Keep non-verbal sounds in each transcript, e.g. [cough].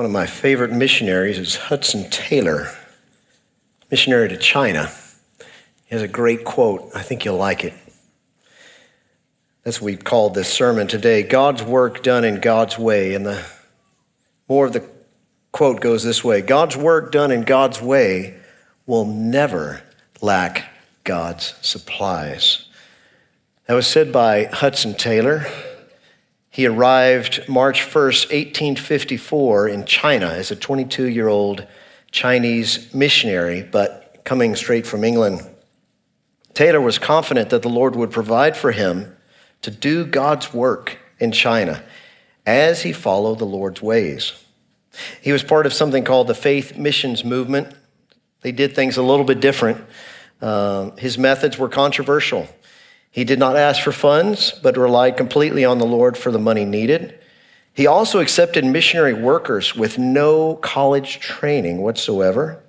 One of my favorite missionaries is Hudson Taylor, missionary to China. He has a great quote. I think you'll like it. That's what we called this sermon today God's work done in God's way. And the more of the quote goes this way God's work done in God's way will never lack God's supplies. That was said by Hudson Taylor. He arrived March 1st, 1854, in China as a 22 year old Chinese missionary, but coming straight from England. Taylor was confident that the Lord would provide for him to do God's work in China as he followed the Lord's ways. He was part of something called the Faith Missions Movement. They did things a little bit different. Uh, his methods were controversial. He did not ask for funds, but relied completely on the Lord for the money needed. He also accepted missionary workers with no college training whatsoever.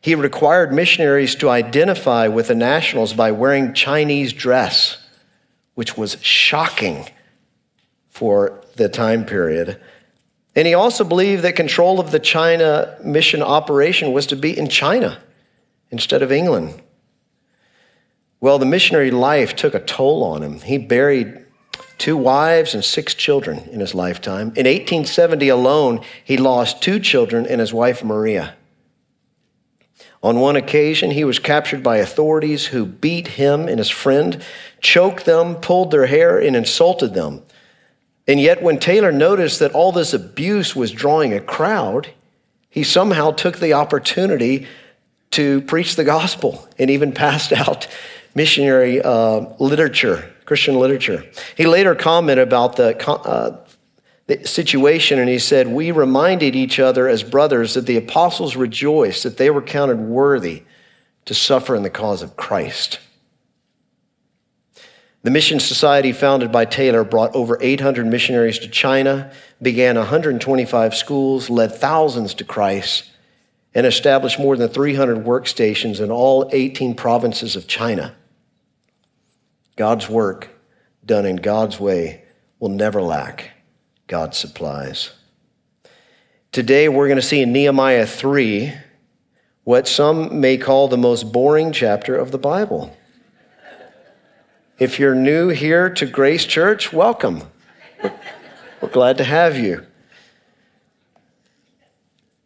He required missionaries to identify with the nationals by wearing Chinese dress, which was shocking for the time period. And he also believed that control of the China mission operation was to be in China instead of England. Well, the missionary life took a toll on him. He buried two wives and six children in his lifetime. In 1870 alone, he lost two children and his wife, Maria. On one occasion, he was captured by authorities who beat him and his friend, choked them, pulled their hair, and insulted them. And yet, when Taylor noticed that all this abuse was drawing a crowd, he somehow took the opportunity to preach the gospel and even passed [laughs] out missionary uh, literature, Christian literature. He later commented about the, uh, the situation and he said, We reminded each other as brothers that the apostles rejoiced that they were counted worthy to suffer in the cause of Christ. The Mission Society, founded by Taylor, brought over 800 missionaries to China, began 125 schools, led thousands to Christ, and established more than 300 workstations in all 18 provinces of China. God's work done in God's way will never lack God's supplies. Today, we're going to see in Nehemiah 3 what some may call the most boring chapter of the Bible. If you're new here to Grace Church, welcome. We're glad to have you.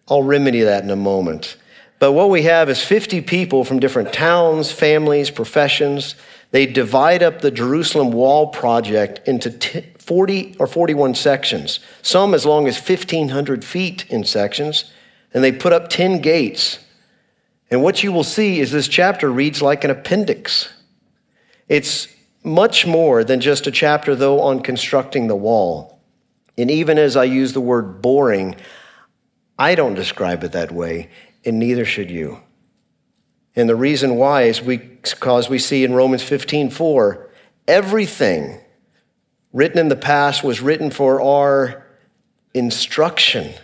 I'll remedy that in a moment. But what we have is 50 people from different towns, families, professions they divide up the Jerusalem wall project into 40 or 41 sections, some as long as 1,500 feet in sections, and they put up 10 gates. And what you will see is this chapter reads like an appendix. It's much more than just a chapter, though, on constructing the wall. And even as I use the word boring, I don't describe it that way, and neither should you. And the reason why is because we see in Romans 15 4, everything written in the past was written for our instruction,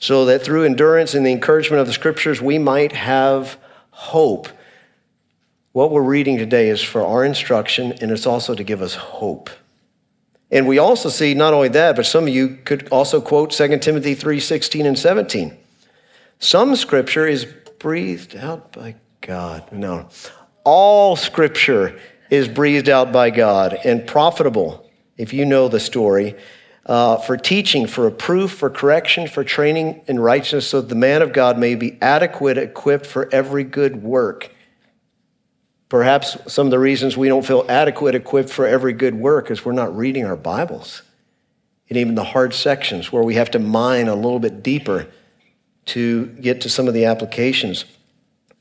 so that through endurance and the encouragement of the scriptures, we might have hope. What we're reading today is for our instruction, and it's also to give us hope. And we also see not only that, but some of you could also quote 2 Timothy 3 16 and 17. Some scripture is breathed out by God. No. All scripture is breathed out by God and profitable, if you know the story, uh, for teaching, for reproof, for correction, for training in righteousness, so that the man of God may be adequate, equipped for every good work. Perhaps some of the reasons we don't feel adequate, equipped for every good work is we're not reading our Bibles. And even the hard sections where we have to mine a little bit deeper to get to some of the applications.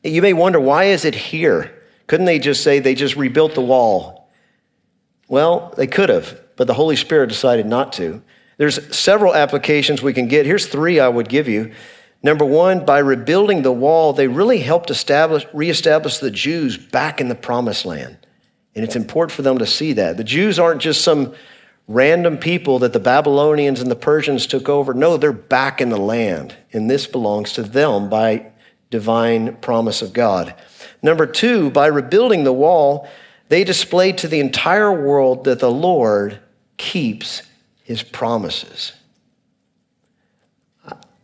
You may wonder, why is it here? Couldn't they just say they just rebuilt the wall? Well, they could have, but the Holy Spirit decided not to. There's several applications we can get. Here's three I would give you. Number one, by rebuilding the wall, they really helped establish, reestablish the Jews back in the promised land. And it's important for them to see that. The Jews aren't just some random people that the Babylonians and the Persians took over. No, they're back in the land, and this belongs to them by divine promise of God. Number two, by rebuilding the wall, they displayed to the entire world that the Lord keeps his promises.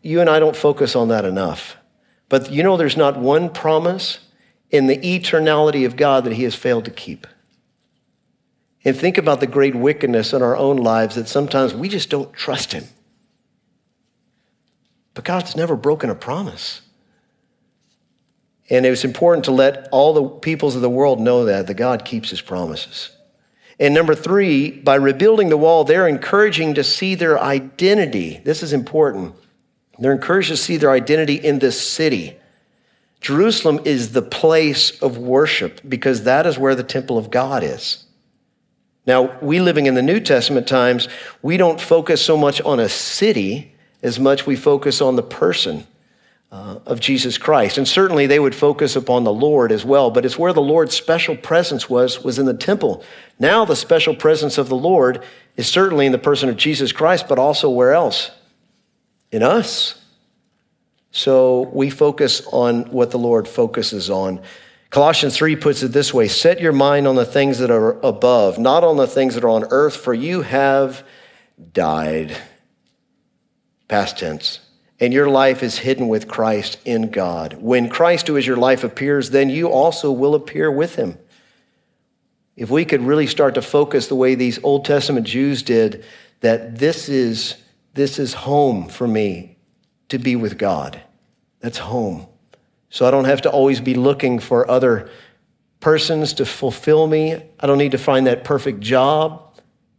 you and I don't focus on that enough. But you know, there's not one promise in the eternality of God that He has failed to keep. And think about the great wickedness in our own lives that sometimes we just don't trust Him. But God's never broken a promise. And it was important to let all the peoples of the world know that, that God keeps his promises. And number three, by rebuilding the wall, they're encouraging to see their identity. This is important. They're encouraged to see their identity in this city. Jerusalem is the place of worship because that is where the temple of God is. Now, we living in the New Testament times, we don't focus so much on a city as much we focus on the person uh, of Jesus Christ. And certainly they would focus upon the Lord as well, but it's where the Lord's special presence was, was in the temple. Now the special presence of the Lord is certainly in the person of Jesus Christ, but also where else? In us. So we focus on what the Lord focuses on. Colossians 3 puts it this way Set your mind on the things that are above, not on the things that are on earth, for you have died. Past tense and your life is hidden with Christ in God. When Christ, who is your life, appears, then you also will appear with him. If we could really start to focus the way these Old Testament Jews did, that this is, this is home for me to be with God. That's home. So I don't have to always be looking for other persons to fulfill me. I don't need to find that perfect job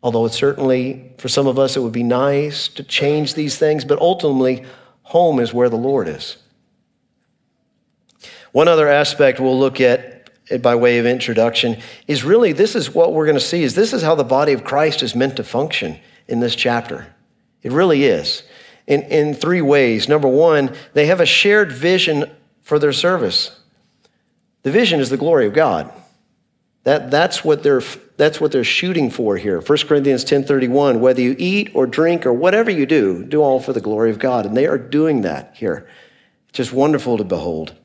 although it's certainly for some of us it would be nice to change these things but ultimately Home is where the Lord is. One other aspect we'll look at by way of introduction is really this is what we're going to see is this is how the body of Christ is meant to function in this chapter. It really is. In, in three ways. Number one, they have a shared vision for their service. The vision is the glory of God. That, that's, what they're, that's what they're shooting for here. 1 Corinthians 10.31, whether you eat or drink or whatever you do, do all for the glory of God. And they are doing that here. Just wonderful to behold.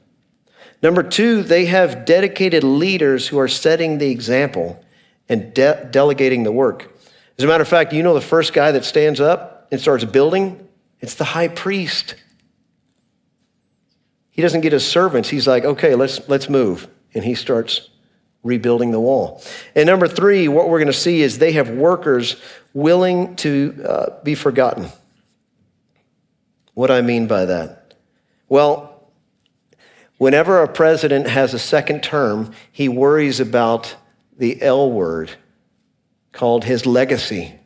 Number two, they have dedicated leaders who are setting the example and de- delegating the work. As a matter of fact, you know the first guy that stands up and starts building? It's the high priest. He doesn't get his servants. He's like, okay, let's, let's move. And he starts rebuilding the wall. And number three, what we're going to see is they have workers willing to uh, be forgotten. What I mean by that? Well, whenever a president has a second term, he worries about the L word called his legacy.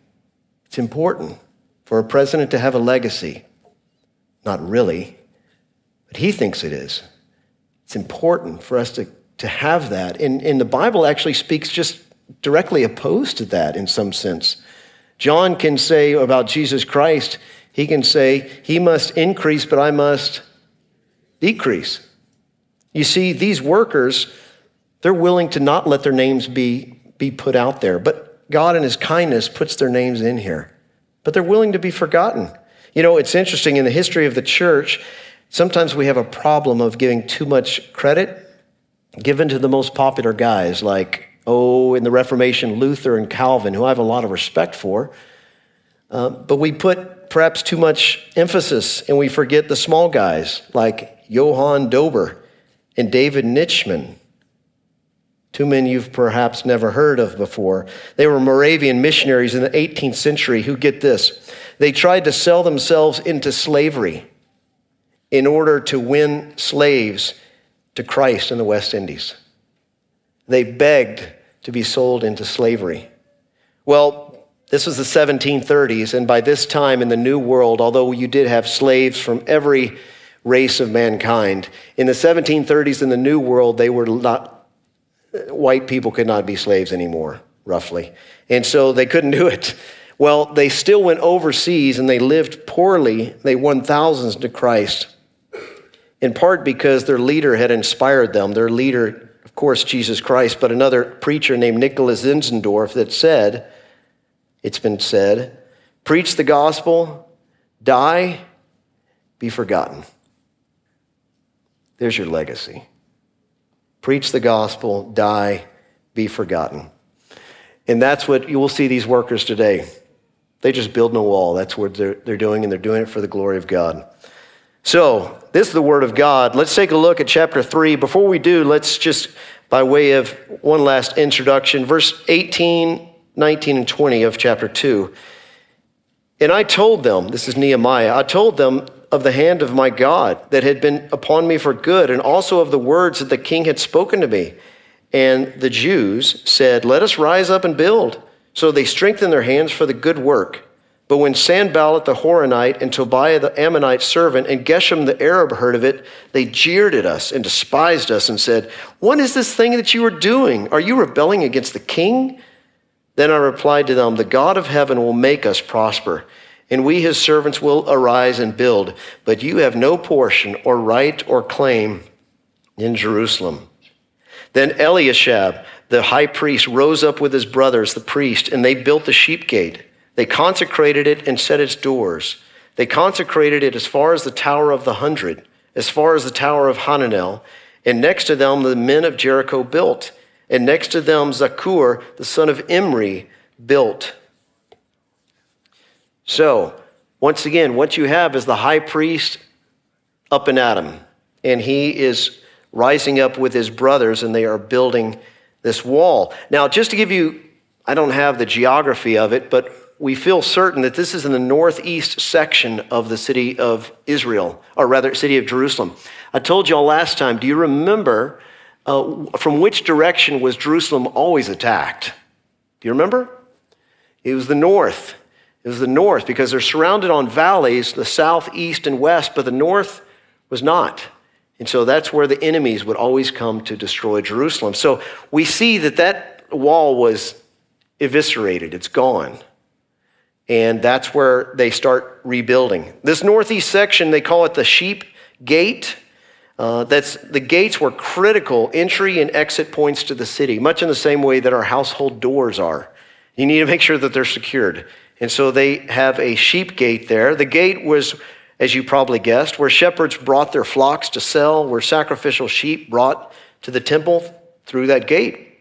It's important for a president to have a legacy. Not really, but he thinks it is. It's important for us to to have that. And, and the Bible actually speaks just directly opposed to that in some sense. John can say about Jesus Christ, he can say, He must increase, but I must decrease. You see, these workers, they're willing to not let their names be, be put out there, but God in His kindness puts their names in here. But they're willing to be forgotten. You know, it's interesting in the history of the church, sometimes we have a problem of giving too much credit given to the most popular guys like, oh, in the Reformation, Luther and Calvin, who I have a lot of respect for. Uh, but we put perhaps too much emphasis and we forget the small guys like Johann Dober and David Nitschmann. Two men you've perhaps never heard of before. They were Moravian missionaries in the 18th century who, get this, they tried to sell themselves into slavery in order to win slaves to Christ in the West Indies. They begged to be sold into slavery. Well, this was the 1730s, and by this time in the New World, although you did have slaves from every race of mankind, in the 1730s in the New World, they were not, white people could not be slaves anymore, roughly. And so they couldn't do it. Well, they still went overseas and they lived poorly. They won thousands to Christ in part because their leader had inspired them. Their leader, of course, Jesus Christ, but another preacher named Nicholas Zinzendorf that said, it's been said, preach the gospel, die, be forgotten. There's your legacy. Preach the gospel, die, be forgotten. And that's what you will see these workers today. They just build no wall. That's what they're, they're doing, and they're doing it for the glory of God. So, this is the Word of God. Let's take a look at chapter 3. Before we do, let's just, by way of one last introduction, verse 18, 19, and 20 of chapter 2. And I told them, this is Nehemiah, I told them of the hand of my God that had been upon me for good, and also of the words that the king had spoken to me. And the Jews said, Let us rise up and build. So they strengthened their hands for the good work. But when Sanballat the Horonite and Tobiah the Ammonite servant and Geshem the Arab heard of it, they jeered at us and despised us and said, What is this thing that you are doing? Are you rebelling against the king? Then I replied to them, The God of heaven will make us prosper, and we his servants will arise and build, but you have no portion or right or claim in Jerusalem. Then Eliashib, the high priest, rose up with his brothers, the priest, and they built the sheep gate. They consecrated it and set its doors. They consecrated it as far as the Tower of the Hundred, as far as the Tower of Hananel. And next to them, the men of Jericho built. And next to them, Zaccur, the son of Imri, built. So, once again, what you have is the high priest up and at him. And he is rising up with his brothers, and they are building this wall. Now, just to give you, I don't have the geography of it, but we feel certain that this is in the northeast section of the city of Israel, or rather, city of Jerusalem. I told y'all last time, do you remember uh, from which direction was Jerusalem always attacked? Do you remember? It was the north. It was the north because they're surrounded on valleys, the south, east, and west, but the north was not. And so that's where the enemies would always come to destroy Jerusalem. So we see that that wall was eviscerated, it's gone. And that's where they start rebuilding. This northeast section, they call it the sheep gate. Uh, that's the gates were critical entry and exit points to the city, much in the same way that our household doors are. You need to make sure that they're secured. And so they have a sheep gate there. The gate was, as you probably guessed, where shepherds brought their flocks to sell, where sacrificial sheep brought to the temple through that gate.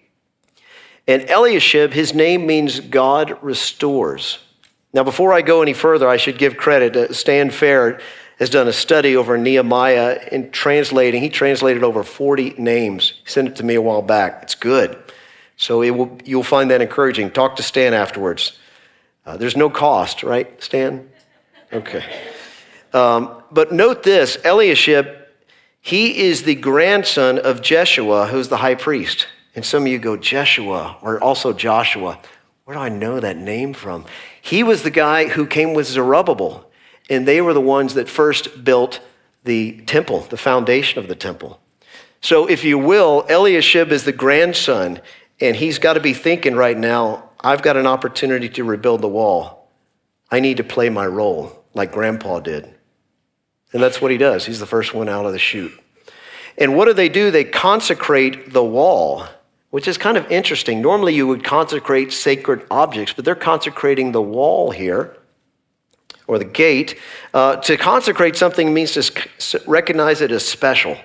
And Eliashib, his name means God restores. Now, before I go any further, I should give credit. Stan Fair has done a study over Nehemiah in translating. He translated over 40 names. He sent it to me a while back. It's good. So it will, you'll find that encouraging. Talk to Stan afterwards. Uh, there's no cost, right, Stan? Okay. Um, but note this Eliashib, he is the grandson of Jeshua, who's the high priest. And some of you go, Jeshua, or also Joshua. Where do I know that name from? He was the guy who came with Zerubbabel, and they were the ones that first built the temple, the foundation of the temple. So, if you will, Eliashib is the grandson, and he's got to be thinking right now, I've got an opportunity to rebuild the wall. I need to play my role like grandpa did. And that's what he does. He's the first one out of the chute. And what do they do? They consecrate the wall which is kind of interesting. Normally, you would consecrate sacred objects, but they're consecrating the wall here or the gate. Uh, to consecrate something means to recognize it as special,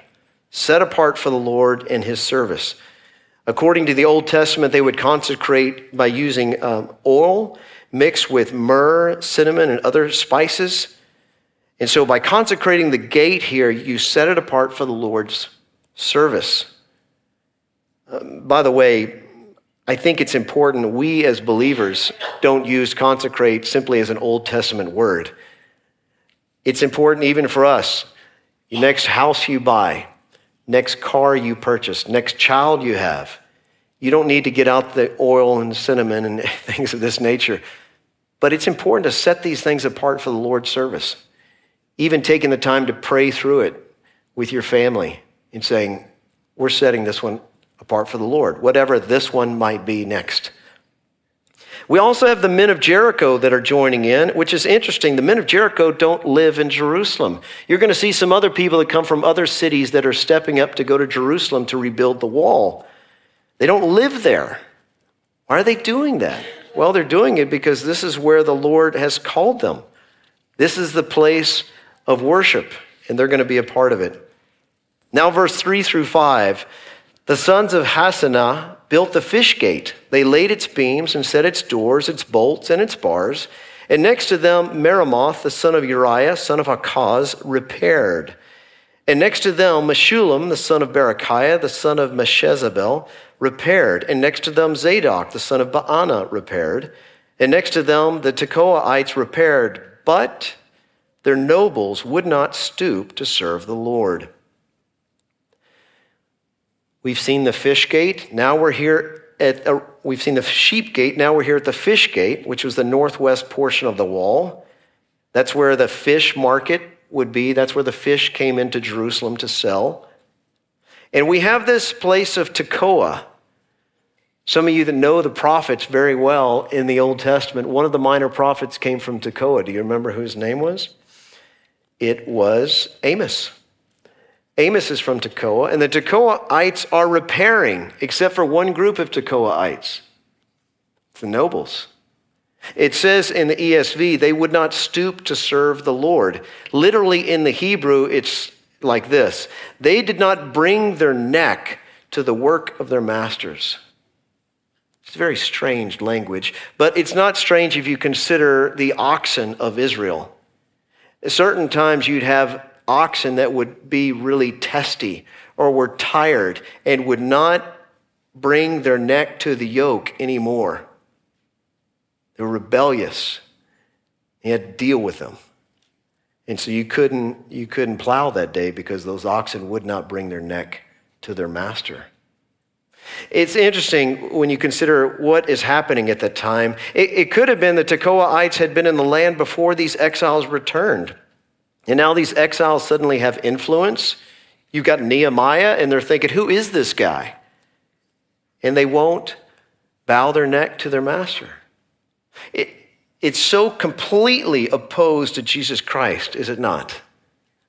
set apart for the Lord and his service. According to the Old Testament, they would consecrate by using um, oil mixed with myrrh, cinnamon, and other spices. And so, by consecrating the gate here, you set it apart for the Lord's service by the way, I think it's important we as believers don't use consecrate simply as an Old Testament word. It's important even for us. The next house you buy, next car you purchase, next child you have, you don't need to get out the oil and cinnamon and [laughs] things of this nature. But it's important to set these things apart for the Lord's service. Even taking the time to pray through it with your family and saying, we're setting this one apart for the Lord, whatever this one might be next. We also have the men of Jericho that are joining in, which is interesting. The men of Jericho don't live in Jerusalem. You're going to see some other people that come from other cities that are stepping up to go to Jerusalem to rebuild the wall. They don't live there. Why are they doing that? Well, they're doing it because this is where the Lord has called them. This is the place of worship, and they're going to be a part of it. Now, verse 3 through 5 the sons of Hassenaah built the fish gate. They laid its beams and set its doors, its bolts, and its bars. And next to them, Meremoth, the son of Uriah, son of Hakaz, repaired. And next to them, Meshullam, the son of Berechiah, the son of Meshezabel, repaired. And next to them, Zadok, the son of Baana, repaired. And next to them, the Tekoaites repaired. But their nobles would not stoop to serve the Lord. We've seen the fish gate. Now we're here at, uh, we've seen the sheep gate. Now we're here at the fish gate, which was the northwest portion of the wall. That's where the fish market would be. That's where the fish came into Jerusalem to sell. And we have this place of Tekoa. Some of you that know the prophets very well in the Old Testament, one of the minor prophets came from Tekoa. Do you remember who his name was? It was Amos. Amos is from Tekoa, and the Tekoaites are repairing, except for one group of Tekoaites the nobles. It says in the ESV, they would not stoop to serve the Lord. Literally in the Hebrew, it's like this they did not bring their neck to the work of their masters. It's a very strange language, but it's not strange if you consider the oxen of Israel. At certain times, you'd have oxen that would be really testy or were tired and would not bring their neck to the yoke anymore. They were rebellious. You had to deal with them. And so you couldn't, you couldn't plow that day because those oxen would not bring their neck to their master. It's interesting when you consider what is happening at that time. It, it could have been the Tekoaites had been in the land before these exiles returned. And now these exiles suddenly have influence. You've got Nehemiah, and they're thinking, who is this guy? And they won't bow their neck to their master. It, it's so completely opposed to Jesus Christ, is it not?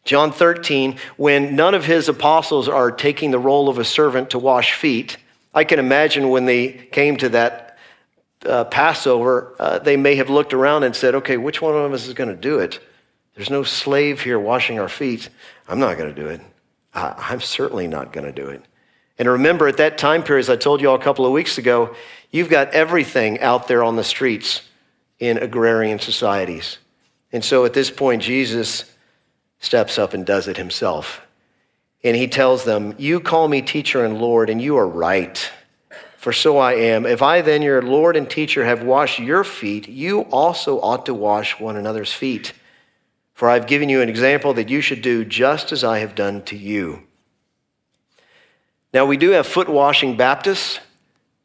John 13, when none of his apostles are taking the role of a servant to wash feet, I can imagine when they came to that uh, Passover, uh, they may have looked around and said, okay, which one of us is going to do it? There's no slave here washing our feet. I'm not going to do it. I'm certainly not going to do it. And remember, at that time period, as I told you all a couple of weeks ago, you've got everything out there on the streets in agrarian societies. And so at this point, Jesus steps up and does it himself. And he tells them, You call me teacher and Lord, and you are right, for so I am. If I then, your Lord and teacher, have washed your feet, you also ought to wash one another's feet. For I've given you an example that you should do just as I have done to you. Now, we do have foot washing Baptists.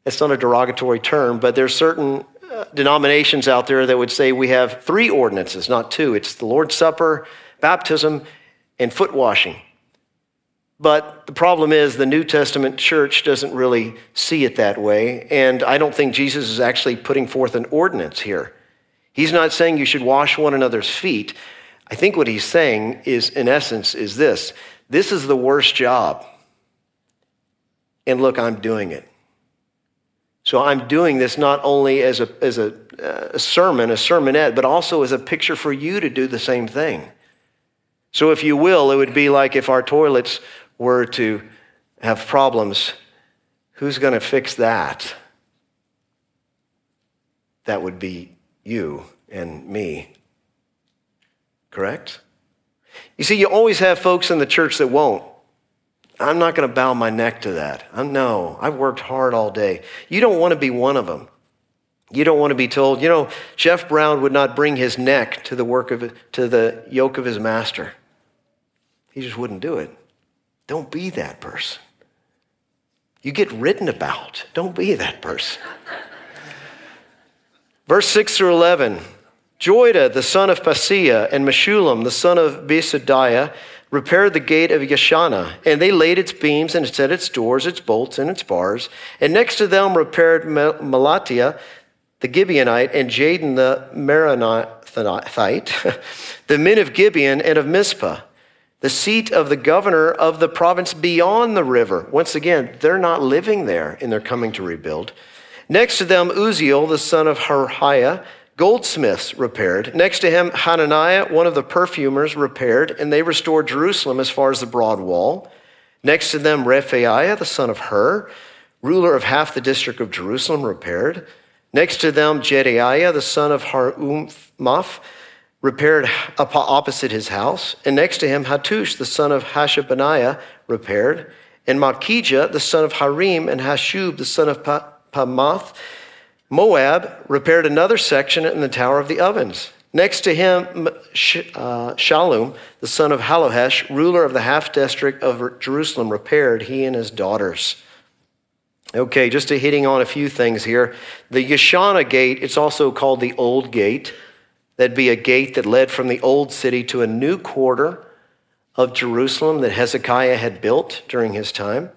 It's not a derogatory term, but there's certain uh, denominations out there that would say we have three ordinances, not two. It's the Lord's Supper, baptism, and foot washing. But the problem is the New Testament church doesn't really see it that way. And I don't think Jesus is actually putting forth an ordinance here. He's not saying you should wash one another's feet. I think what he's saying is, in essence, is this this is the worst job. And look, I'm doing it. So I'm doing this not only as a, as a, uh, a sermon, a sermonette, but also as a picture for you to do the same thing. So, if you will, it would be like if our toilets were to have problems, who's going to fix that? That would be you and me correct? You see, you always have folks in the church that won't. I'm not going to bow my neck to that. I'm, no, I've worked hard all day. You don't want to be one of them. You don't want to be told, you know, Geoff Brown would not bring his neck to the work of to the yoke of his master. He just wouldn't do it. Don't be that person. You get written about. Don't be that person. Verse 6 through 11. Joiada, the son of Paseah, and Meshullam, the son of Besodeiah, repaired the gate of Yeshana, and they laid its beams and set its doors, its bolts, and its bars. And next to them repaired Melatiah, the Gibeonite, and Jadon, the Meronothite, [laughs] the men of Gibeon and of Mizpah, the seat of the governor of the province beyond the river. Once again, they're not living there, and they're coming to rebuild. Next to them, Uzziel, the son of Harhaiah, goldsmiths repaired. Next to him, Hananiah, one of the perfumers, repaired, and they restored Jerusalem as far as the broad wall. Next to them, Rephaiah, the son of Hur, ruler of half the district of Jerusalem, repaired. Next to them, Jedaiah, the son of Harumaph, repaired opposite his house. And next to him, Hattush, the son of Hashabneiah, repaired. And Malchijah, the son of Harim, and Hashub, the son of Pahath, Moab, repaired another section in the Tower of the Ovens. Next to him, uh, Shallum, the son of Hallohesh, ruler of the half district of Jerusalem, repaired, he and his daughters. Okay, just to hitting on a few things here. The Yeshana gate, it's also called the Old Gate. That'd be a gate that led from the old city to a new quarter of Jerusalem that Hezekiah had built during his time.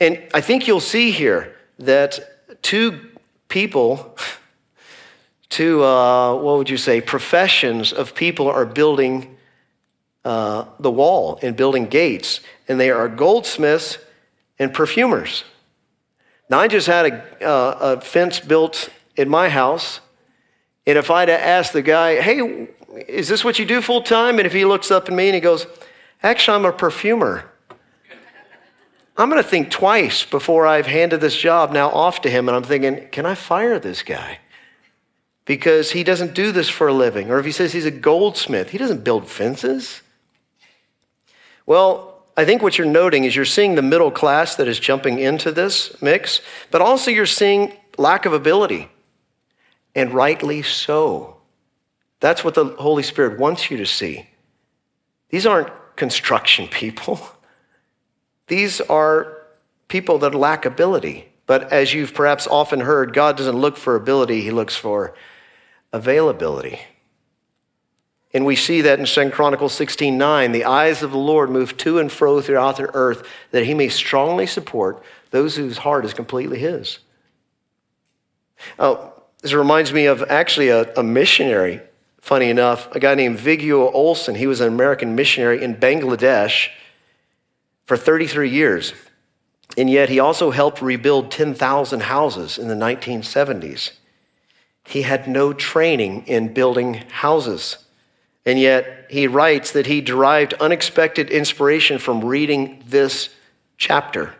And I think you'll see here that two people to, uh, what would you say, professions of people are building uh, the wall and building gates, and they are goldsmiths and perfumers. Now, I just had a, uh, a fence built in my house, and if I'd asked the guy, hey, is this what you do full time? And if he looks up at me and he goes, actually, I'm a perfumer. I'm going to think twice before I've handed this job now off to him, and I'm thinking, can I fire this guy? because he doesn't do this for a living. Or if he says he's a goldsmith, he doesn't build fences. Well, I think what you're noting is you're seeing the middle class that is jumping into this mix, but also you're seeing lack of ability, and rightly so. That's what the Holy Spirit wants you to see. These aren't construction people, [laughs] these are people that lack ability. But as you've perhaps often heard, God doesn't look for ability, He looks for availability. And we see that in 2 Chronicles 16 9. The eyes of the Lord move to and fro throughout the earth that he may strongly support those whose heart is completely his. Oh, this reminds me of actually a, a missionary, funny enough, a guy named Viggo Olsen. He was an American missionary in Bangladesh for 33 years. And yet he also helped rebuild 10,000 houses in the 1970s. He had no training in building houses. And yet he writes that he derived unexpected inspiration from reading this chapter,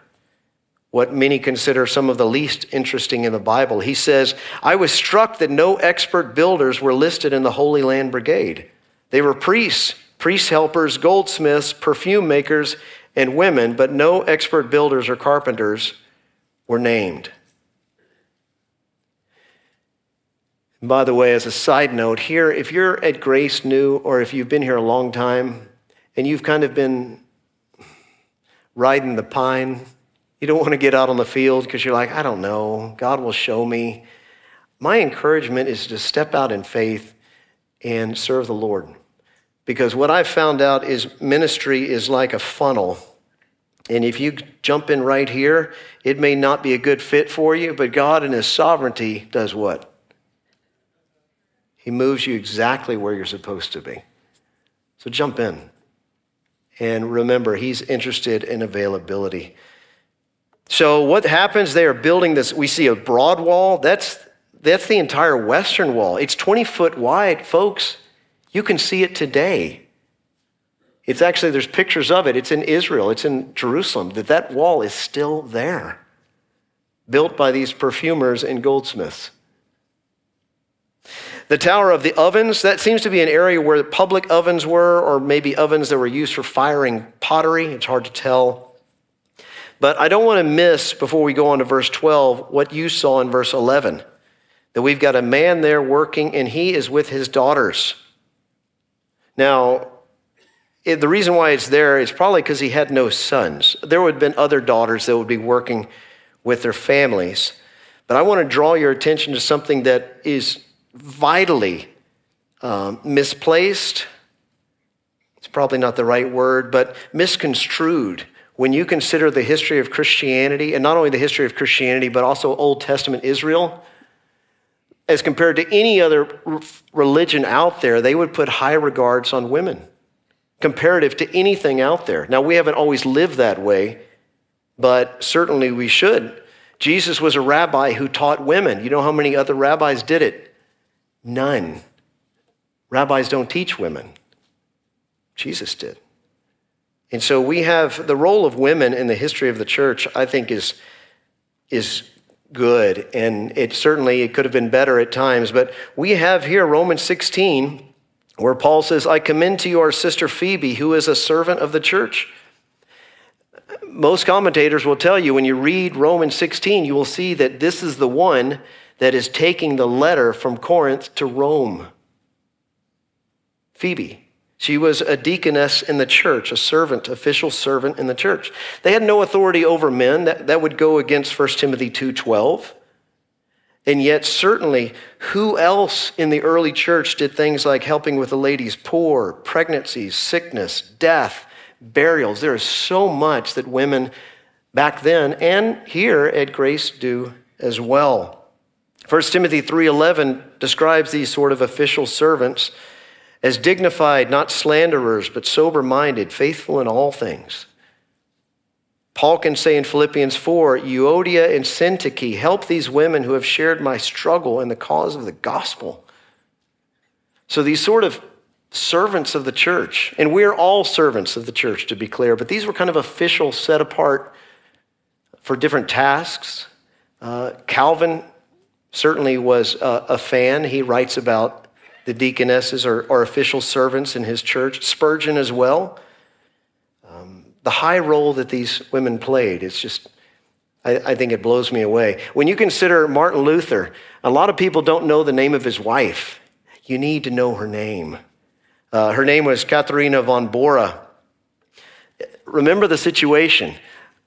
what many consider some of the least interesting in the Bible. He says, I was struck that no expert builders were listed in the Holy Land Brigade. They were priests, priest helpers, goldsmiths, perfume makers, and women, but no expert builders or carpenters were named. And by the way, as a side note, here, if you're at Grace New or if you've been here a long time and you've kind of been riding the pine, you don't want to get out on the field because you're like, I don't know, God will show me. My encouragement is to step out in faith and serve the Lord. Because what I've found out is ministry is like a funnel. And if you jump in right here, it may not be a good fit for you, but God in His sovereignty does what? He moves you exactly where you're supposed to be. So jump in. And remember, he's interested in availability. So what happens? They are building this. We see a broad wall. That's, that's the entire western wall. It's 20 foot wide, folks. You can see it today. It's actually, there's pictures of it. It's in Israel, it's in Jerusalem, that that wall is still there, built by these perfumers and goldsmiths. The Tower of the Ovens, that seems to be an area where public ovens were, or maybe ovens that were used for firing pottery. It's hard to tell. But I don't want to miss, before we go on to verse 12, what you saw in verse 11 that we've got a man there working, and he is with his daughters. Now, it, the reason why it's there is probably because he had no sons. There would have been other daughters that would be working with their families. But I want to draw your attention to something that is vitally um, misplaced. It's probably not the right word, but misconstrued when you consider the history of Christianity, and not only the history of Christianity, but also Old Testament Israel. As compared to any other religion out there, they would put high regards on women comparative to anything out there. Now, we haven't always lived that way, but certainly we should. Jesus was a rabbi who taught women. You know how many other rabbis did it? None. Rabbis don't teach women. Jesus did. And so we have the role of women in the history of the church, I think, is, is good, and it certainly it could have been better at times. But we have here Romans 16, where Paul says, "I commend to you our sister Phoebe, who is a servant of the church." Most commentators will tell you when you read Romans 16, you will see that this is the one that is taking the letter from Corinth to Rome. Phoebe. She was a deaconess in the church, a servant, official servant in the church. They had no authority over men. That, that would go against 1 Timothy 2.12. And yet, certainly, who else in the early church did things like helping with the ladies' poor, pregnancies, sickness, death, burials? There is so much that women back then and here at Grace do as well. 1 Timothy 3:11 describes these sort of official servants as dignified, not slanderers, but sober minded, faithful in all things. Paul can say in Philippians 4 Euodia and Syntyche, help these women who have shared my struggle in the cause of the gospel. So these sort of servants of the church, and we're all servants of the church to be clear, but these were kind of official, set apart for different tasks. Uh, Calvin certainly was a, a fan. He writes about the deaconesses are, are official servants in his church. Spurgeon as well. Um, the high role that these women played, it's just, I, I think it blows me away. When you consider Martin Luther, a lot of people don't know the name of his wife. You need to know her name. Uh, her name was Katharina von Bora. Remember the situation.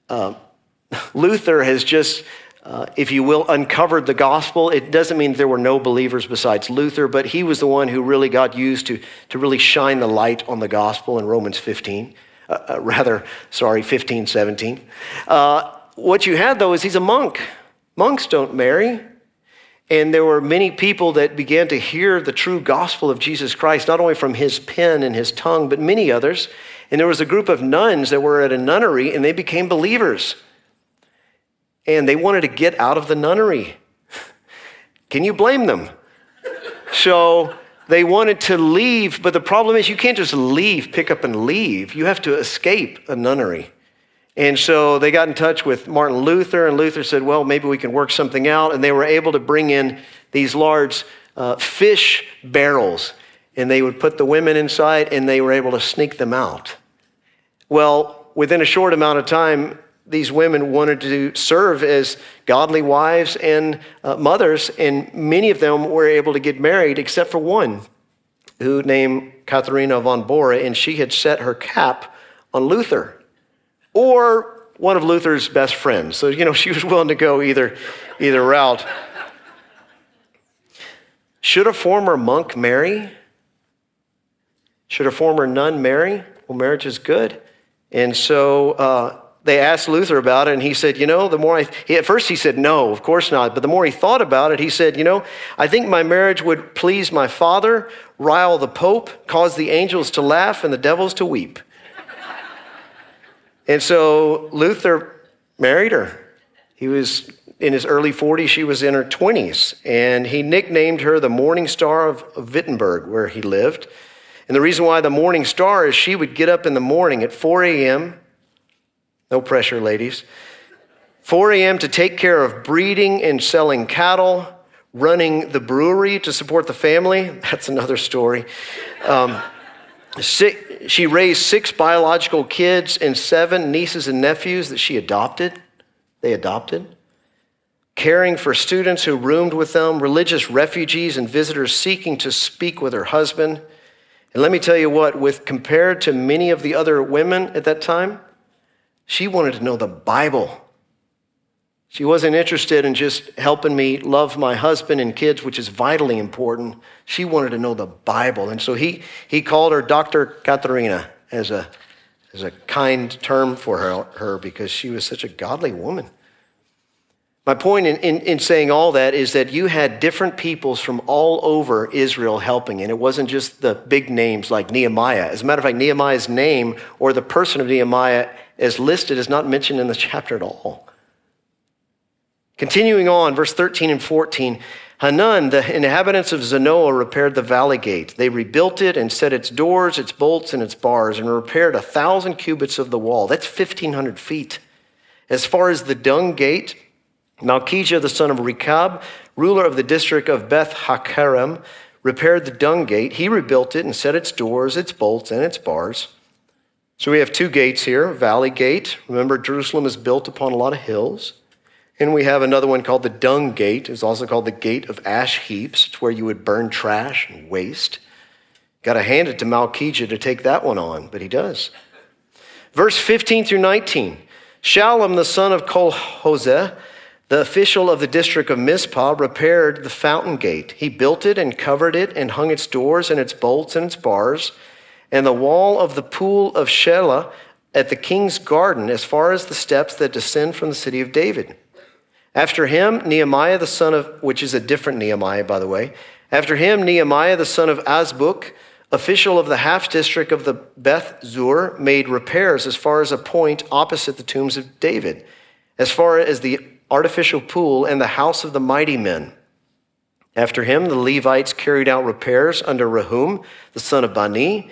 Uh, [laughs] Luther has just uh, if you will, uncovered the gospel. It doesn't mean there were no believers besides Luther, but he was the one who really got used to, to really shine the light on the gospel in Romans 15. Uh, uh, rather, sorry, 15, 17. Uh, what you had, though, is he's a monk. Monks don't marry. And there were many people that began to hear the true gospel of Jesus Christ, not only from his pen and his tongue, but many others. And there was a group of nuns that were at a nunnery, and they became believers and they wanted to get out of the nunnery. Can you blame them? so they wanted to leave, but the problem is you can't just leave, pick up and leave. You have to escape a nunnery. And so they got in touch with Martin Luther, and Luther said, Well, maybe we can work something out. And they were able to bring in these large uh, fish barrels, and they would put the women inside, and they were able to sneak them out. Well, within a short amount of time, these women wanted to serve as godly wives and uh, mothers, and many of them were able to get married except for one who named Katharina von Bora, and she had set her cap on Luther or one of Luther's best friends. So, you know, [laughs] she was willing to go either, either route. Should a former monk marry? Should a former nun marry? Well, marriage is good. And so uh, they asked Luther about it, and he said, You know, the more I, he, at first he said, No, of course not. But the more he thought about it, he said, You know, I think my marriage would please my father, rile the Pope, cause the angels to laugh and the devils to weep. [laughs] and so Luther married her. He was in his early 40s, she was in her 20s, and he nicknamed her the Morning Star of, of Wittenberg, where he lived. And the reason why the Morning Star is she would get up in the morning at 4 a.m no pressure, ladies. 4 a.m. to take care of breeding and selling cattle, running the brewery to support the family. [laughs] That's another story. Um, six, she raised six biological kids and seven nieces and nephews that she adopted. They adopted. Caring for students who roomed with them, religious refugees and visitors seeking to speak with her husband. And let me tell you what, with compared to many of the other women at that time, she wanted to know the Bible. She wasn't interested in just helping me love my husband and kids, which is vitally important. She wanted to know the Bible. And so he, he called her Dr. Katharina as a, as a kind term for her, her because she was such a godly woman. My point in, in, in, saying all that is that you had different peoples from all over Israel helping, and it wasn't just the big names like Nehemiah. As a matter of fact, Nehemiah's name or the person of Nehemiah as listed is not mentioned in the chapter at all. Continuing on, verse 13 and 14 Hanun, the inhabitants of Zanoah, repaired the valley gate. They rebuilt it and set its doors, its bolts, and its bars, and repaired a thousand cubits of the wall. That's 1,500 feet. As far as the dung gate, Malchijah, the son of Rechab, ruler of the district of Beth Hakerem, repaired the dung gate. He rebuilt it and set its doors, its bolts, and its bars. So we have two gates here Valley Gate. Remember, Jerusalem is built upon a lot of hills. And we have another one called the Dung Gate. It's also called the Gate of Ash Heaps. It's where you would burn trash and waste. Got to hand it to Malchijah to take that one on, but he does. Verse 15 through 19 Shallum, the son of Colhozeh, the official of the district of Mizpah repaired the fountain gate. He built it and covered it and hung its doors and its bolts and its bars. And the wall of the pool of Shelah at the king's garden, as far as the steps that descend from the city of David. After him, Nehemiah the son of, which is a different Nehemiah, by the way. After him, Nehemiah the son of Azbuk, official of the half district of the Beth Zur, made repairs as far as a point opposite the tombs of David, as far as the artificial pool, and the house of the mighty men. After him, the Levites carried out repairs under Rehum, the son of Bani.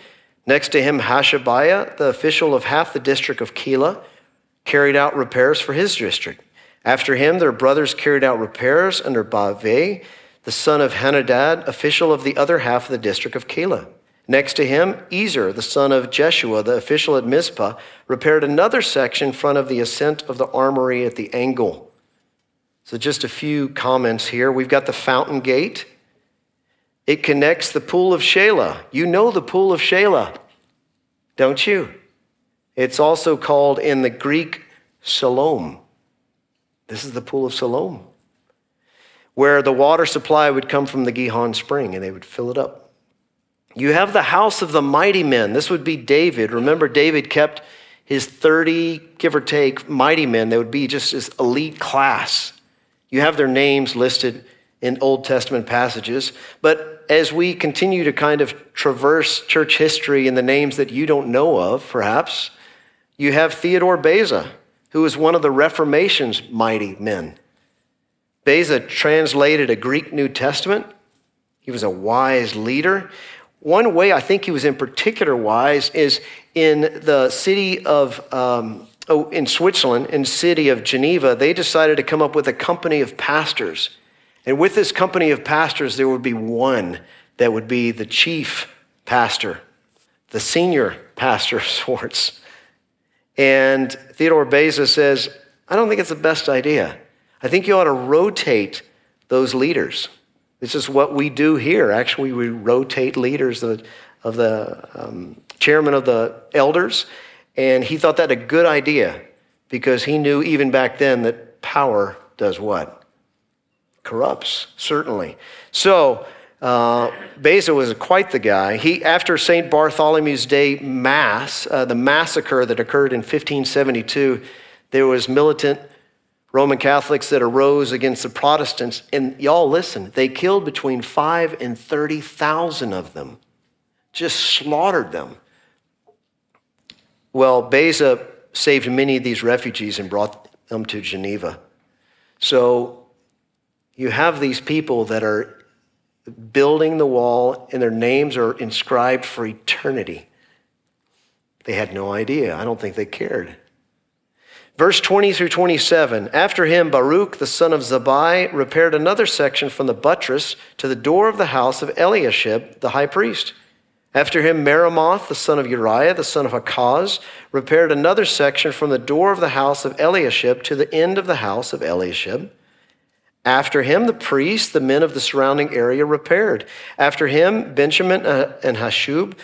Next to him, Hashabiah, the official of half the district of Keilah, carried out repairs for his district. After him, their brothers carried out repairs under Baveh, the son of Henadad, official of the other half of the district of Keilah. Next to him, Ezer, the son of Jeshua, the official at Mizpah, repaired another section in front of the ascent of the armory at the angle. So, just a few comments here. We've got the fountain gate. It connects the pool of Shelah. You know the pool of Shelah, don't you? It's also called in the Greek Siloam. This is the pool of Siloam, where the water supply would come from the Gihon spring and they would fill it up. You have the house of the mighty men. This would be David. Remember, David kept his 30, give or take, mighty men. They would be just this elite class. You have their names listed in Old Testament passages. But as we continue to kind of traverse church history in the names that you don't know of, perhaps, you have Theodore Beza, who was one of the Reformation's mighty men. Beza translated a Greek New Testament. He was a wise leader. One way I think he was in particular wise is in the city of um, oh, in Switzerland, in city of Geneva, they decided to come up with a company of pastors. And with this company of pastors, there would be one that would be the chief pastor, the senior pastor of sorts. And Theodore Beza says, I don't think it's the best idea. I think you ought to rotate those leaders. This is what we do here. Actually, we rotate leaders of the, of the um, chairman of the elders and he thought that a good idea because he knew even back then that power does what? Corrupts, certainly. So, uh, Beza was quite the guy. He, after St. Bartholomew's Day Mass, uh, the massacre that occurred in 1572, there was militant Roman Catholics that arose against the Protestants. And y'all listen, they killed between five and 30,000 of them, just slaughtered them. Well, Beza saved many of these refugees and brought them to Geneva. So you have these people that are building the wall, and their names are inscribed for eternity. They had no idea. I don't think they cared. Verse 20 through 27 After him, Baruch, the son of Zabai repaired another section from the buttress to the door of the house of Eliashib, the high priest. After him, Meremoth, the son of Uriah, the son of Hakkoz, repaired another section from the door of the house of Eliashib to the end of the house of Eliashib. After him, the priests, the men of the surrounding area, repaired. After him, Benjamin uh, and Hashub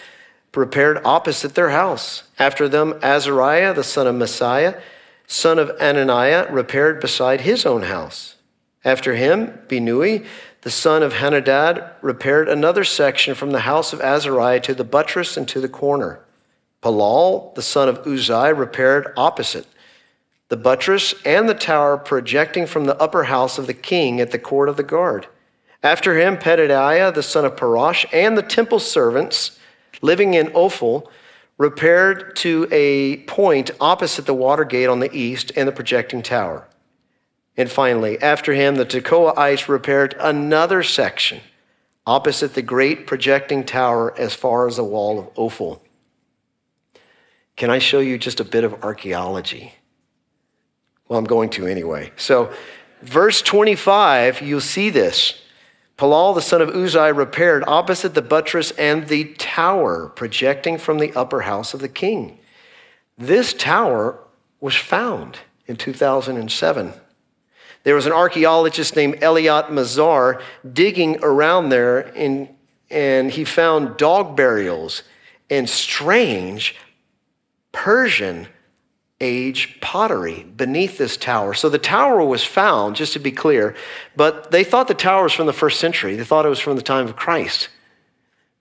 repaired opposite their house. After them, Azariah, the son of Maaseiah, son of Ananiah, repaired beside his own house. After him, Binnui, the son of Henadad, repaired another section from the house of Azariah to the buttress and to the corner. Palal, the son of Uzai, repaired opposite the buttress and the tower projecting from the upper house of the king at the court of the guard. After him, Pedadiah, the son of Parosh, and the temple servants living in Ophel repaired to a point opposite the water gate on the east and the projecting tower. And finally, after him, the Tekoaites repaired another section opposite the great projecting tower as far as the wall of Ophel. Can I show you just a bit of archaeology? Well, I'm going to anyway. So, verse 25, you'll see this. Palal, the son of Uzai, repaired opposite the buttress and the tower projecting from the upper house of the king. This tower was found in 2007. There was an archaeologist named Eilat Mazar digging around there, in, and he found dog burials and strange Persian age pottery beneath this tower. So the tower was found, just to be clear, but they thought the tower was from the first century. They thought it was from the time of Christ.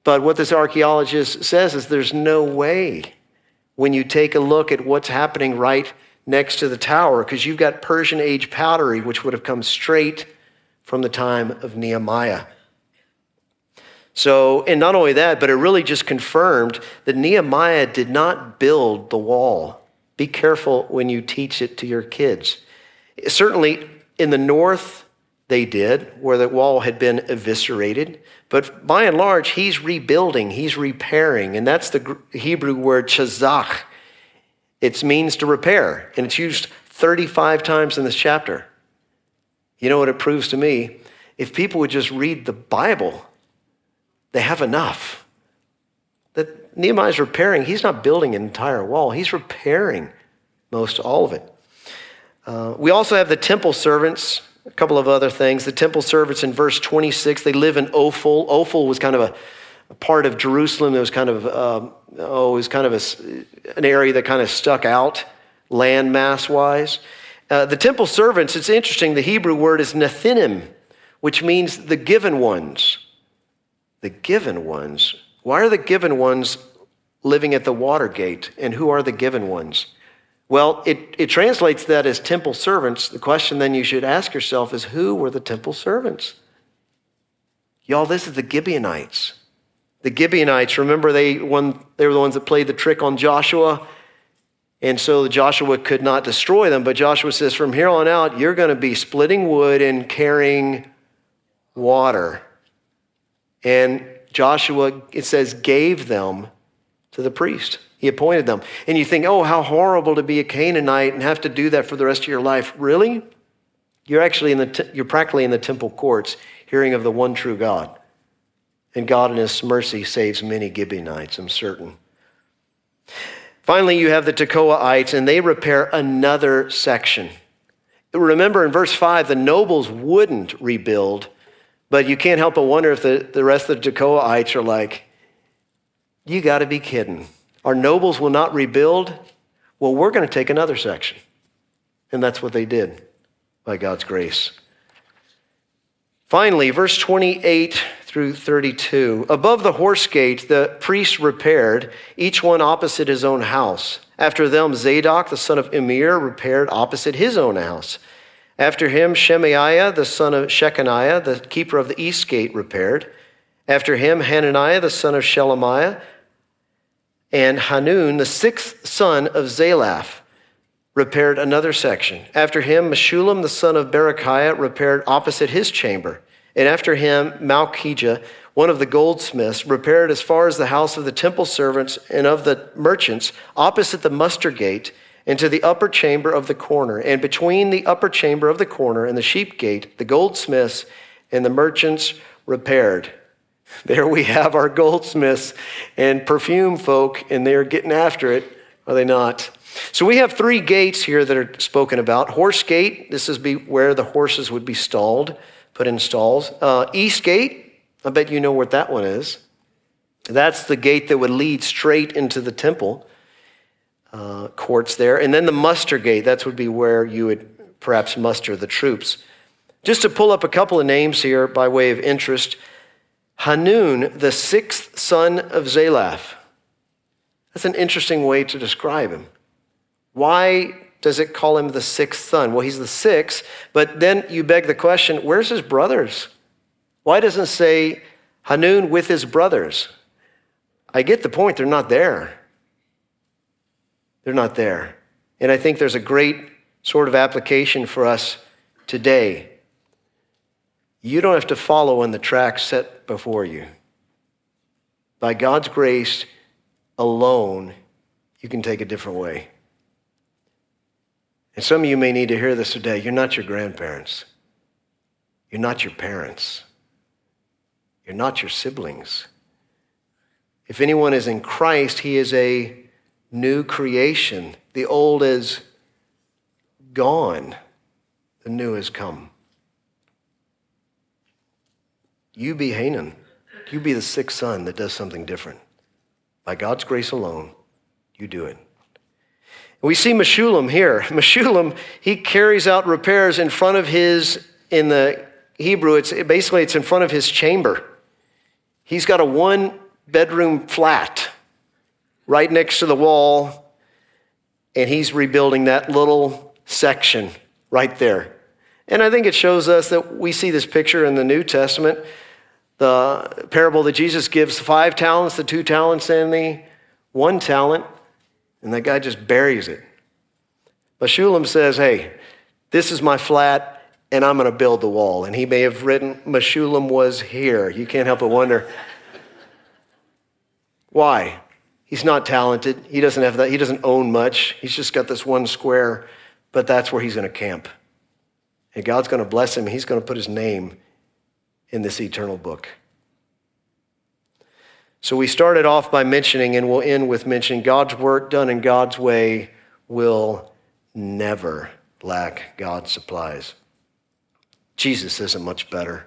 But what this archaeologist says is there's no way when you take a look at what's happening right next to the tower, because you've got Persian age pottery, which would have come straight from the time of Nehemiah. So, and not only that, but it really just confirmed that Nehemiah did not build the wall. Be careful when you teach it to your kids. Certainly in the north, they did, where the wall had been eviscerated. But by and large, he's rebuilding, he's repairing. And that's the Hebrew word chazach. It means to repair, and it's used 35 times in this chapter. You know what it proves to me? If people would just read the Bible, they have enough. Nehemiah's repairing, he's not building an entire wall, he's repairing most all of it. Uh, we also have the temple servants, a couple of other things. The temple servants in verse 26, they live in Ophel. Ophel was kind of a, a part of Jerusalem that was kind of, um, oh, it was kind of a, an area that kind of stuck out land mass wise. Uh, the temple servants, it's interesting, the Hebrew word is nethinim, which means the given ones the given ones. Why are the given ones living at the water gate? And who are the given ones? Well, it, it translates that as temple servants. The question then you should ask yourself is who were the temple servants? Y'all, this is the Gibeonites. The Gibeonites, remember they, when, they were the ones that played the trick on Joshua? And so Joshua could not destroy them, but Joshua says, from here on out, you're going to be splitting wood and carrying water. And Joshua, it says, gave them to the priest. He appointed them. And you think, oh, how horrible to be a Canaanite and have to do that for the rest of your life. Really? You're actually in the, you're practically in the temple courts hearing of the one true God. And God in his mercy saves many Gibeonites, I'm certain. Finally, you have the Tekoaites, and they repair another section. Remember in verse 5, the nobles wouldn't rebuild but you can't help but wonder if the, the rest of the Tekoaites are like, you got to be kidding. Our nobles will not rebuild. Well, we're going to take another section. And that's what they did by God's grace. Finally, verse 28 through 32. Above the horse gate, the priests repaired, each one opposite his own house. After them, Zadok, the son of Immer, repaired opposite his own house. After him, Shemaiah, the son of Shechaniah, the keeper of the east gate, repaired. After him, Hananiah, the son of Shelemiah, and Hanun, the sixth son of Zalaph, repaired another section. After him, Meshullam, the son of Berechiah, repaired opposite his chamber. And after him, Malchijah, one of the goldsmiths, repaired as far as the house of the temple servants and of the merchants, opposite the muster gate into the upper chamber of the corner, and between the upper chamber of the corner and the sheep gate, the goldsmiths and the merchants repaired. [laughs] There we have our goldsmiths and perfume folk, and they're getting after it, are they not? So we have three gates here that are spoken about. Horse gate, this is where the horses would be stalled, put in stalls. Uh, East gate, I bet you know what that one is. That's the gate that would lead straight into the temple uh, courts there. And then the muster gate, that would be where you would perhaps muster the troops. Just to pull up a couple of names here by way of interest Hanun, the sixth son of Zalaph. That's an interesting way to describe him. Why does it call him the sixth son? Well, he's the sixth, but then you beg the question where's his brothers? Why doesn't it say Hanun with his brothers? I get the point, they're not there. They're not there. And I think there's a great sort of application for us today. You don't have to follow in the track set before you. By God's grace alone, you can take a different way. And some of you may need to hear this today. You're not your grandparents. You're not your parents. You're not your siblings. If anyone is in Christ, he is a new creation. The old is gone, the new has come. You be Hanun. You be the sixth son that does something different. By God's grace alone, you do it. We see Meshullam here. [laughs] Meshullam, he carries out repairs in front of his, in the Hebrew, it's basically it's in front of his chamber. He's got a one bedroom flat right next to the wall, and he's rebuilding that little section right there. And I think it shows us that we see this picture in the New Testament. The parable that Jesus gives five talents, the two talents, and the one talent, and that guy just buries it. But Shulam says, Hey, this is my flat, and I'm going to build the wall. And he may have written, Meshullam was here. You can't help but wonder. [laughs] Why? He's not talented. He doesn't have that. He doesn't own much. He's just got this one square, but that's where he's going to camp. And God's going to bless him. He's going to put his name in this eternal book. So we started off by mentioning, and we'll end with mentioning God's work done in God's way will never lack God's supplies. Jesus isn't much better.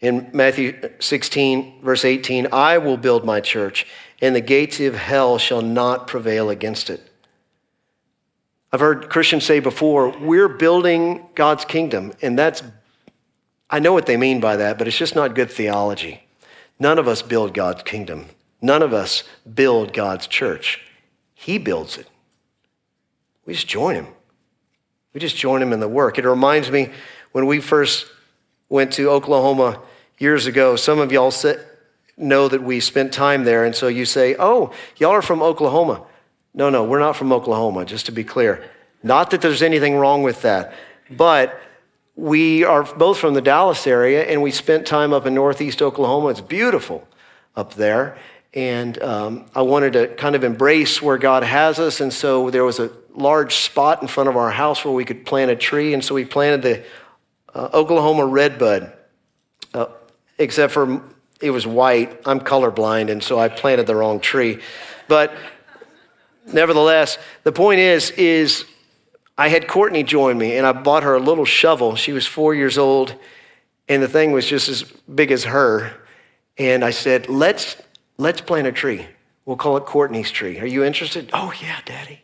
In Matthew 16, verse 18, I will build my church, and the gates of hell shall not prevail against it. I've heard Christians say before, we're building God's kingdom, and that's, I know what they mean by that, but it's just not good theology. None of us build God's kingdom. None of us build God's church. He builds it. We just join him. We just join him in the work. It reminds me when we first went to Oklahoma years ago, some of y'all know that we spent time there, and so you say, Oh, y'all are from Oklahoma. No, no, we're not from Oklahoma, just to be clear. Not that there's anything wrong with that, but we are both from the Dallas area, and we spent time up in northeast Oklahoma. It's beautiful up there. And um, I wanted to kind of embrace where God has us. And so there was a large spot in front of our house where we could plant a tree. And so we planted the uh, Oklahoma redbud, uh, except for it was white. I'm colorblind, and so I planted the wrong tree. But nevertheless, the point is, is I had Courtney join me, and I bought her a little shovel. She was four years old, and the thing was just as big as her. And I said, "Let's let's plant a tree. We'll call it Courtney's tree. Are you interested?" Oh yeah, Daddy.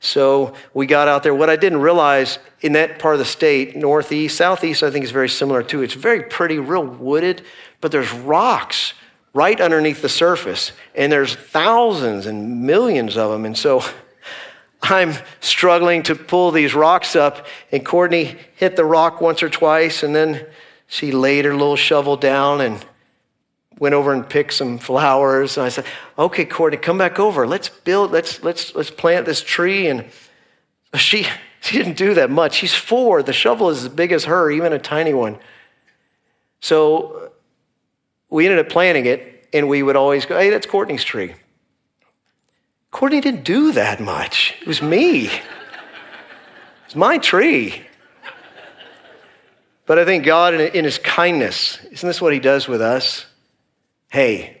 So we got out there. What I didn't realize in that part of the state, northeast, southeast, I think is very similar too. It's very pretty, real wooded, but there's rocks right underneath the surface, and there's thousands and millions of them. And so [laughs] I'm struggling to pull these rocks up, and Courtney hit the rock once or twice, and then she laid her little shovel down and went over and picked some flowers. And I said, okay, Courtney, come back over. Let's build, let's, let's, let's plant this tree. And she, [laughs] she didn't do that much. She's four. The shovel is as big as her, even a tiny one. So we ended up planting it, and we would always go, hey, that's Courtney's tree. Courtney didn't do that much. It was me. It's my tree. But I think God, in His kindness, isn't this what He does with us? hey,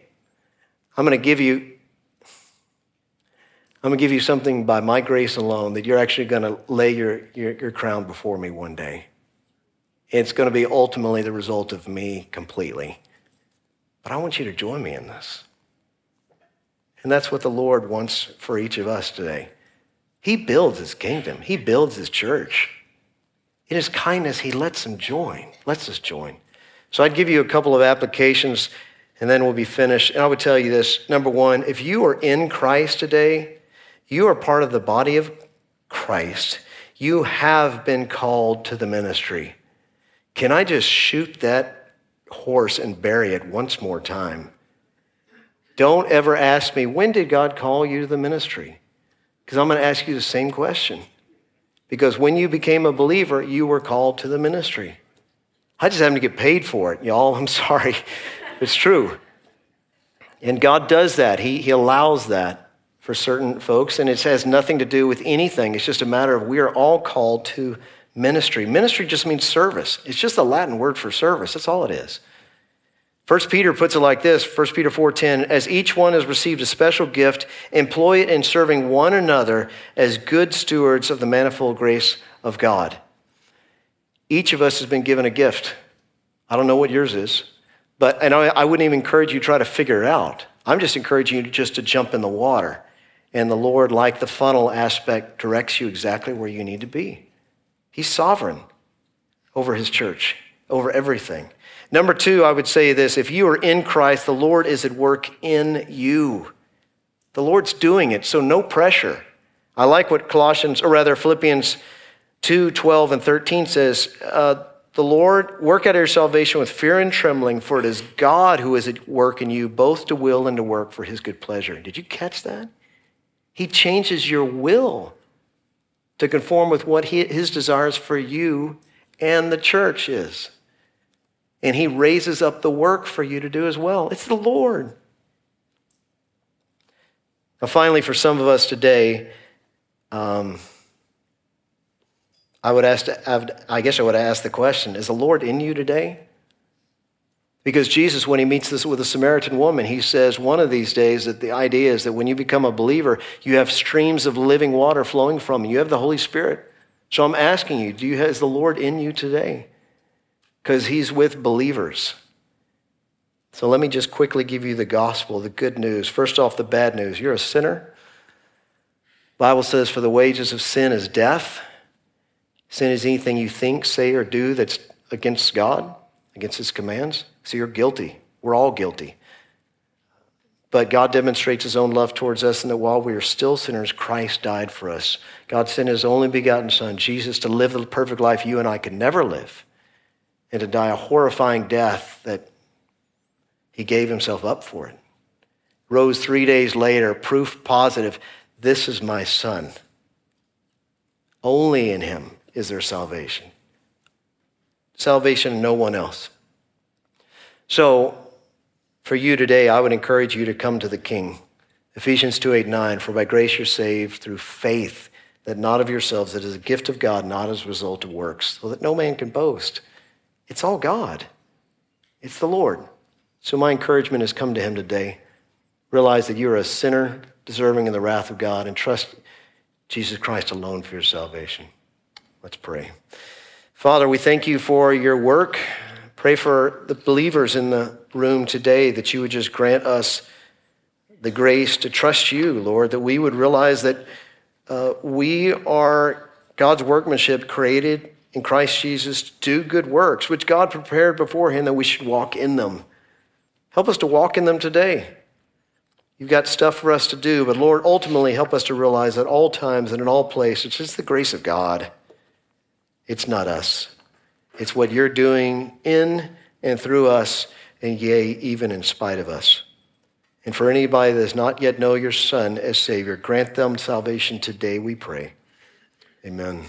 I'm going to give you I'm going to give you something by my grace alone that you're actually going to lay your, your, your crown before me one day. It's going to be ultimately the result of me completely. But I want you to join me in this. And that's what the Lord wants for each of us today. He builds his kingdom, he builds his church. In his kindness, he lets them join, lets us join. So I'd give you a couple of applications and then we'll be finished. And I would tell you this number one, if you are in Christ today, you are part of the body of Christ. You have been called to the ministry. Can I just shoot that horse and bury it once more time? Don't ever ask me, when did God call you to the ministry? Because I'm going to ask you the same question. Because when you became a believer, you were called to the ministry. I just happened to get paid for it, y'all. [laughs] I'm sorry. It's true. And God does that. He, he allows that for certain folks, and it has nothing to do with anything. It's just a matter of we are all called to ministry. Ministry just means service. It's just a Latin word for service. That's all it is. 1 Peter puts it like this 1 Peter 4:10 as each one has received a special gift employ it in serving one another as good stewards of the manifold grace of God. Each of us has been given a gift. I don't know what yours is, but and I, I wouldn't even encourage you to try to figure it out. I'm just encouraging you just to jump in the water. And the Lord, like the funnel aspect, directs you exactly where you need to be. He's sovereign over his church, over everything. Number two, I would say this if you are in Christ, the Lord is at work in you. The Lord's doing it, so no pressure. I like what Colossians, or rather Philippians 2 12 and 13 says. Uh, the Lord, work out your salvation with fear and trembling, for it is God who is at work in you, both to will and to work for his good pleasure. Did you catch that? He changes your will to conform with what he, his desires for you and the church is. And he raises up the work for you to do as well. It's the Lord. Now, finally, for some of us today, um, I would ask, I guess I would ask the question Is the Lord in you today? Because Jesus, when he meets this with a Samaritan woman, he says one of these days that the idea is that when you become a believer, you have streams of living water flowing from you. You have the Holy Spirit. So I'm asking you, do you has the Lord in you today? Because he's with believers. So let me just quickly give you the gospel, the good news. First off, the bad news. You're a sinner. Bible says, for the wages of sin is death. Sin is anything you think, say, or do that's against God, against his commands. So you're guilty. We're all guilty. But God demonstrates his own love towards us in that while we are still sinners, Christ died for us. God sent his only begotten Son, Jesus, to live the perfect life you and I could never live and to die a horrifying death that he gave himself up for it. Rose three days later, proof positive this is my Son. Only in him is there salvation. Salvation in no one else. So, for you today, I would encourage you to come to the King. Ephesians 2 8 9, for by grace you're saved through faith, that not of yourselves, that is a gift of God, not as a result of works, so that no man can boast. It's all God, it's the Lord. So, my encouragement is come to Him today. Realize that you're a sinner deserving of the wrath of God, and trust Jesus Christ alone for your salvation. Let's pray. Father, we thank you for your work. Pray for the believers in the room today that you would just grant us the grace to trust you, Lord, that we would realize that uh, we are God's workmanship created in Christ Jesus to do good works, which God prepared beforehand that we should walk in them. Help us to walk in them today. You've got stuff for us to do, but Lord, ultimately help us to realize at all times and in all places, it's just the grace of God. It's not us. It's what you're doing in and through us, and yea, even in spite of us. And for anybody that does not yet know your Son as Savior, grant them salvation today, we pray. Amen.